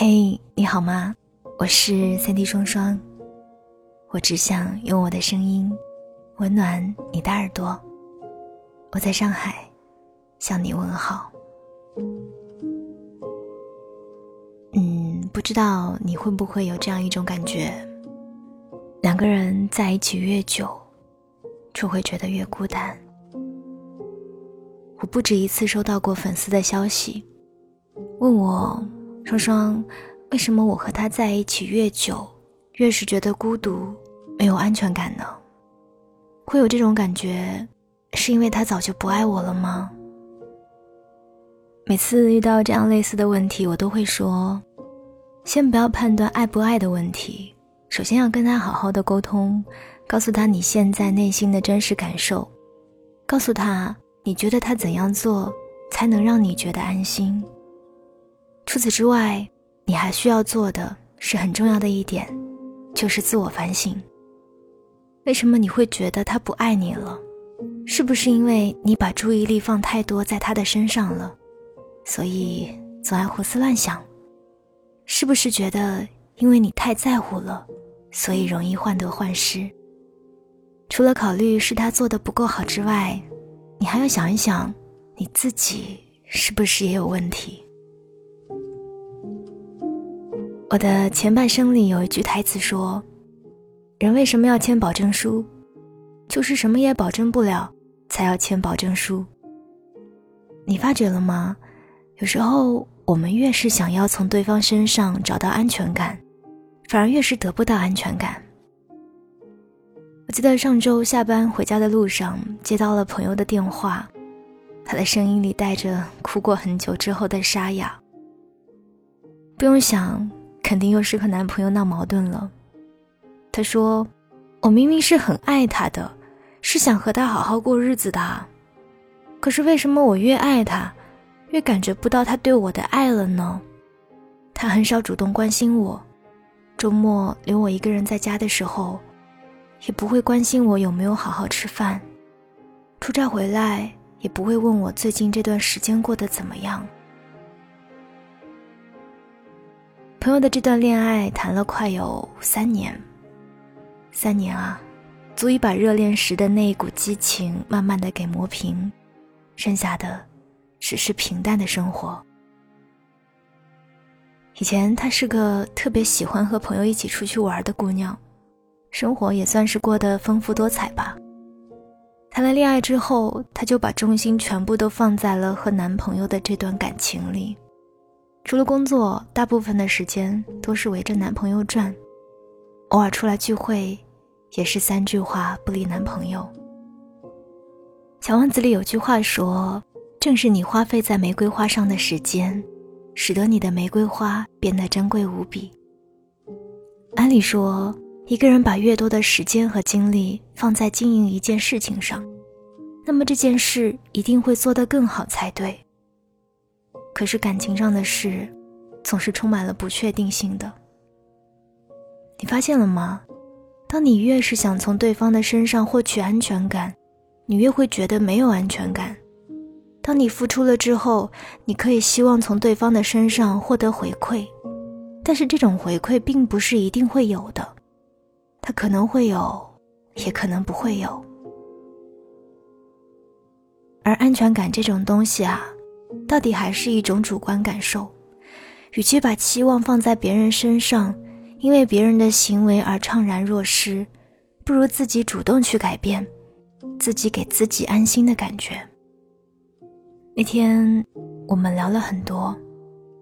嘿，你好吗？我是三 D 双双，我只想用我的声音温暖你的耳朵。我在上海向你问好。嗯，不知道你会不会有这样一种感觉：两个人在一起越久，就会觉得越孤单。我不止一次收到过粉丝的消息，问我。双双，为什么我和他在一起越久，越是觉得孤独、没有安全感呢？会有这种感觉，是因为他早就不爱我了吗？每次遇到这样类似的问题，我都会说：先不要判断爱不爱的问题，首先要跟他好好的沟通，告诉他你现在内心的真实感受，告诉他你觉得他怎样做才能让你觉得安心。除此之外，你还需要做的是很重要的一点，就是自我反省。为什么你会觉得他不爱你了？是不是因为你把注意力放太多在他的身上了，所以总爱胡思乱想？是不是觉得因为你太在乎了，所以容易患得患失？除了考虑是他做的不够好之外，你还要想一想，你自己是不是也有问题？我的前半生里有一句台词说：“人为什么要签保证书？就是什么也保证不了，才要签保证书。”你发觉了吗？有时候我们越是想要从对方身上找到安全感，反而越是得不到安全感。我记得上周下班回家的路上接到了朋友的电话，他的声音里带着哭过很久之后的沙哑。不用想。肯定又是和男朋友闹矛盾了。他说：“我明明是很爱他的，是想和他好好过日子的，可是为什么我越爱他，越感觉不到他对我的爱了呢？他很少主动关心我，周末留我一个人在家的时候，也不会关心我有没有好好吃饭，出差回来也不会问我最近这段时间过得怎么样。”朋友的这段恋爱谈了快有三年，三年啊，足以把热恋时的那一股激情慢慢的给磨平，剩下的只是平淡的生活。以前她是个特别喜欢和朋友一起出去玩的姑娘，生活也算是过得丰富多彩吧。谈了恋爱之后，她就把重心全部都放在了和男朋友的这段感情里。除了工作，大部分的时间都是围着男朋友转，偶尔出来聚会，也是三句话不离男朋友。小王子里有句话说：“正是你花费在玫瑰花上的时间，使得你的玫瑰花变得珍贵无比。”按理说，一个人把越多的时间和精力放在经营一件事情上，那么这件事一定会做得更好才对。可是感情上的事，总是充满了不确定性的。你发现了吗？当你越是想从对方的身上获取安全感，你越会觉得没有安全感。当你付出了之后，你可以希望从对方的身上获得回馈，但是这种回馈并不是一定会有的，它可能会有，也可能不会有。而安全感这种东西啊。到底还是一种主观感受，与其把期望放在别人身上，因为别人的行为而怅然若失，不如自己主动去改变，自己给自己安心的感觉。那天我们聊了很多，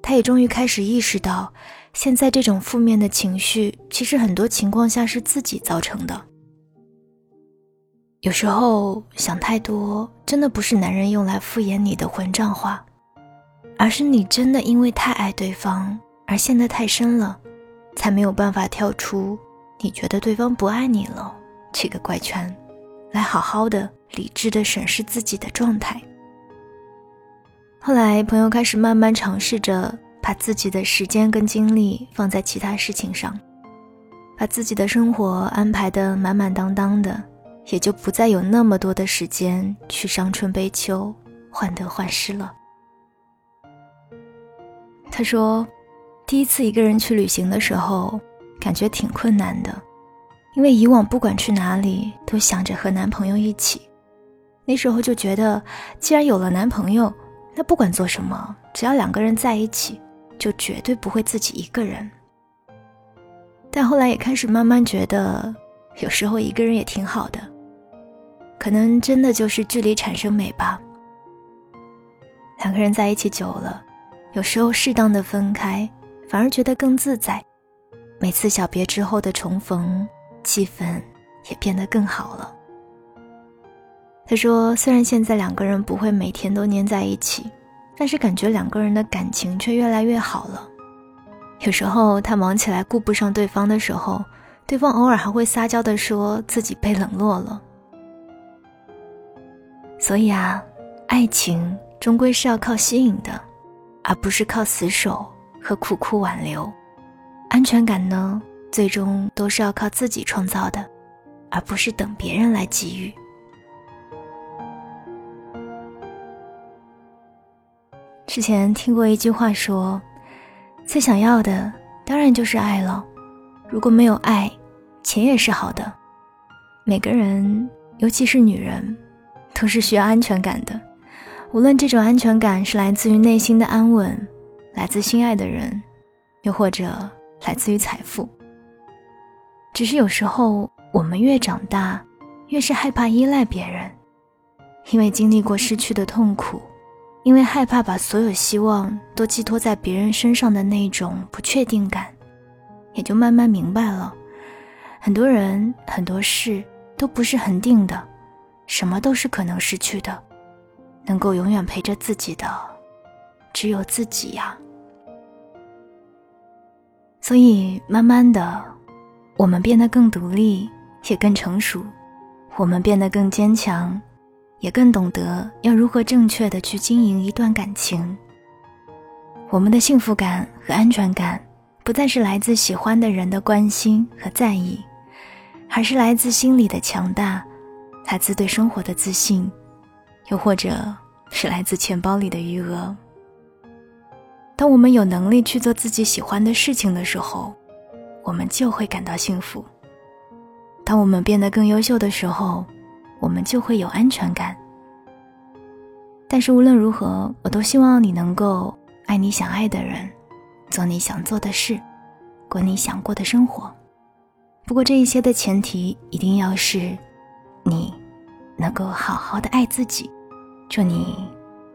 他也终于开始意识到，现在这种负面的情绪，其实很多情况下是自己造成的。有时候想太多，真的不是男人用来敷衍你的混账话，而是你真的因为太爱对方而陷得太深了，才没有办法跳出你觉得对方不爱你了这个怪圈，来好好的理智的审视自己的状态。后来朋友开始慢慢尝试着把自己的时间跟精力放在其他事情上，把自己的生活安排的满满当当的。也就不再有那么多的时间去伤春悲秋、患得患失了。他说：“第一次一个人去旅行的时候，感觉挺困难的，因为以往不管去哪里都想着和男朋友一起。那时候就觉得，既然有了男朋友，那不管做什么，只要两个人在一起，就绝对不会自己一个人。但后来也开始慢慢觉得，有时候一个人也挺好的，可能真的就是距离产生美吧。两个人在一起久了，有时候适当的分开，反而觉得更自在。每次小别之后的重逢，气氛也变得更好了。他说：“虽然现在两个人不会每天都黏在一起，但是感觉两个人的感情却越来越好了。有时候他忙起来顾不上对方的时候，对方偶尔还会撒娇的说自己被冷落了。所以啊，爱情终归是要靠吸引的，而不是靠死守和苦苦挽留。安全感呢，最终都是要靠自己创造的，而不是等别人来给予。”之前听过一句话说：“最想要的当然就是爱了。如果没有爱，钱也是好的。每个人，尤其是女人，都是需要安全感的。无论这种安全感是来自于内心的安稳，来自心爱的人，又或者来自于财富。只是有时候，我们越长大，越是害怕依赖别人，因为经历过失去的痛苦。”因为害怕把所有希望都寄托在别人身上的那种不确定感，也就慢慢明白了，很多人很多事都不是恒定的，什么都是可能失去的，能够永远陪着自己的，只有自己呀。所以慢慢的，我们变得更独立，也更成熟，我们变得更坚强。也更懂得要如何正确的去经营一段感情。我们的幸福感和安全感，不再是来自喜欢的人的关心和在意，而是来自心里的强大，来自对生活的自信，又或者是来自钱包里的余额。当我们有能力去做自己喜欢的事情的时候，我们就会感到幸福。当我们变得更优秀的时候，我们就会有安全感。但是无论如何，我都希望你能够爱你想爱的人，做你想做的事，过你想过的生活。不过这一些的前提一定要是，你能够好好的爱自己。祝你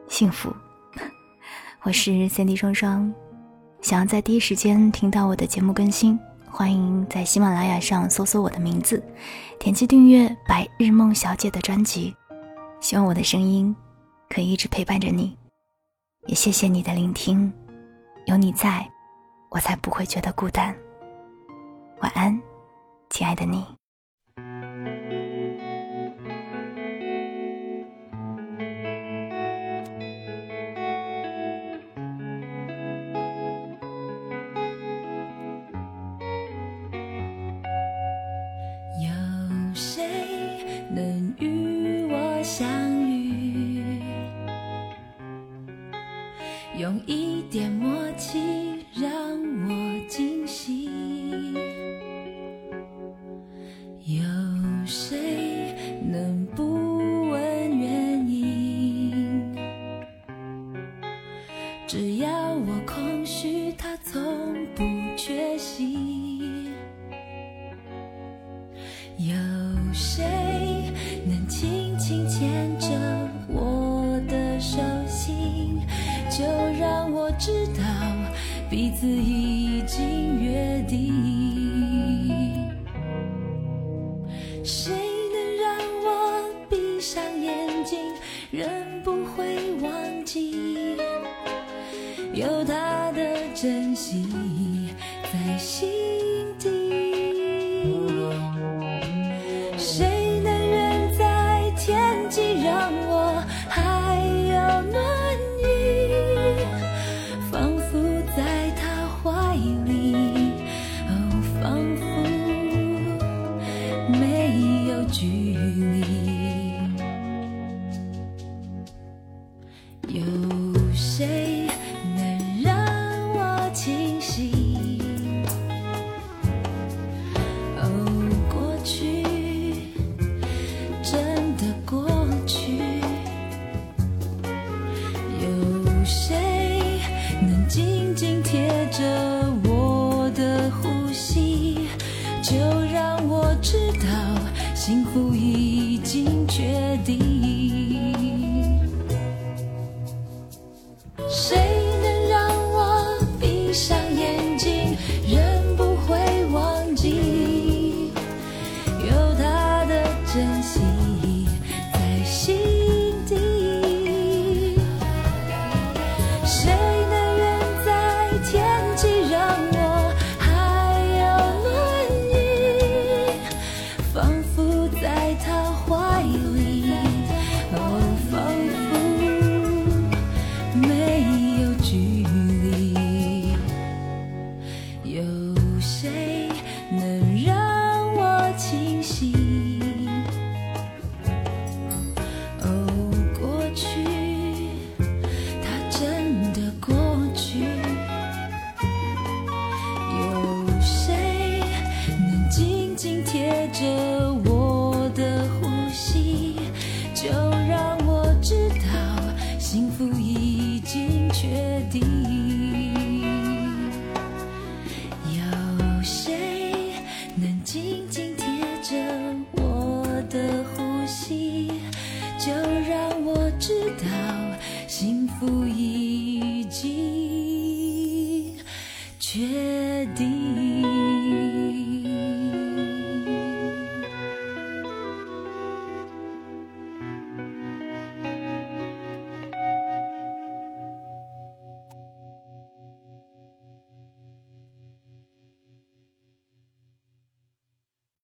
幸福。我是三 D 双双，想要在第一时间听到我的节目更新。欢迎在喜马拉雅上搜索我的名字，点击订阅《白日梦小姐》的专辑。希望我的声音可以一直陪伴着你，也谢谢你的聆听。有你在，我才不会觉得孤单。晚安，亲爱的你。用一点默契让我惊喜，心有他的珍惜在心底，谁能远在天际让我还有暖意，仿佛在他怀里，哦，仿佛没有距离。share. 着我的呼吸就让我知道幸福已经确定。有谁能紧紧贴着我的呼吸就让我知道幸福已经确定。